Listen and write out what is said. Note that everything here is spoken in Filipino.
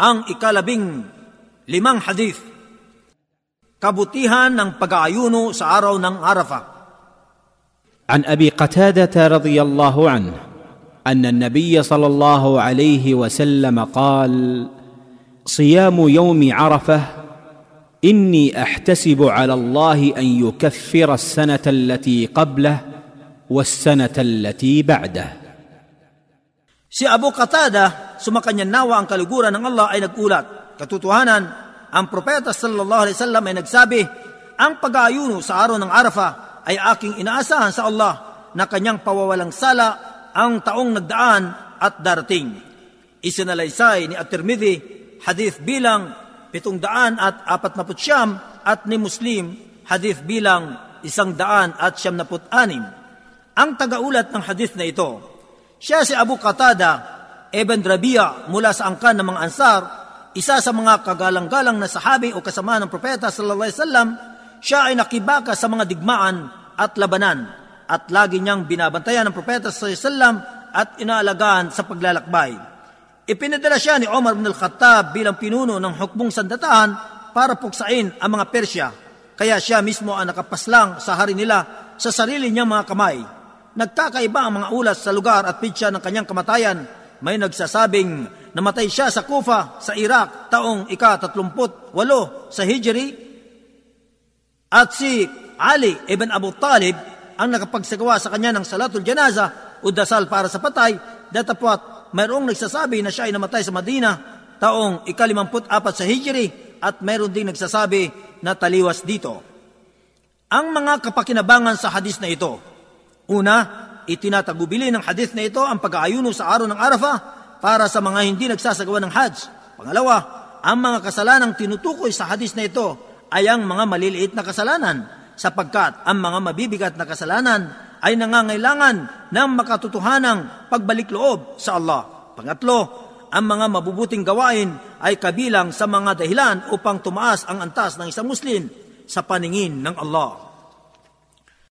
ang ikalabing limang hadith. Kabutihan ng pag-aayuno sa araw ng. عن ابي قتاده رضي الله عنه ان النبي صلى الله عليه وسلم قال صيام يوم عرفه اني احتسب على الله ان يكفر السنة التي قبله والسنة التي بعده Si Abu Qatada, sumakanyan nawa ang kaliguran ng Allah ay nagulat. Katotohanan, ang propeta sallallahu alaihi wasallam ay nagsabi, ang pag-aayuno sa araw ng Arafah ay aking inaasahan sa Allah na kanyang pawawalang sala ang taong nagdaan at darating. Isinalaysay ni At-Tirmidhi, hadith bilang pitong daan at apat na putsyam at ni Muslim, hadith bilang isang daan at siyam na put-anim. Ang tagaulat ng hadith na ito, siya si Abu Qatada, Ibn Rabia mula sa angkan ng mga Ansar, isa sa mga kagalang-galang na sahabi o kasama ng propeta sallallahu alaihi wasallam, siya ay nakibaka sa mga digmaan at labanan at lagi niyang binabantayan ng propeta sallallahu alaihi wasallam at inaalagaan sa paglalakbay. Ipinadala siya ni Omar bin al-Khattab bilang pinuno ng hukbong sandatahan para puksain ang mga Persya. Kaya siya mismo ang nakapaslang sa hari nila sa sarili niyang mga kamay. Nagkakaiba ang mga ulas sa lugar at pitsa ng kanyang kamatayan. May nagsasabing namatay siya sa Kufa, sa Iraq, taong ika-38 sa Hijri. At si Ali ibn Abu Talib ang nakapagsagawa sa kanya ng salatul janaza o dasal para sa patay, datapwat mayroong nagsasabi na siya ay namatay sa Madina taong ika-54 sa Hijri at mayroon ding nagsasabi na taliwas dito. Ang mga kapakinabangan sa hadis na ito, Una, itinatagubili ng hadith na ito ang pag-aayuno sa araw ng Arafah para sa mga hindi nagsasagawa ng Hajj. Pangalawa, ang mga kasalanang tinutukoy sa hadith na ito ay ang mga maliliit na kasalanan sapagkat ang mga mabibigat na kasalanan ay nangangailangan ng makatotohanang pagbalik loob sa Allah. Pangatlo, ang mga mabubuting gawain ay kabilang sa mga dahilan upang tumaas ang antas ng isang Muslim sa paningin ng Allah.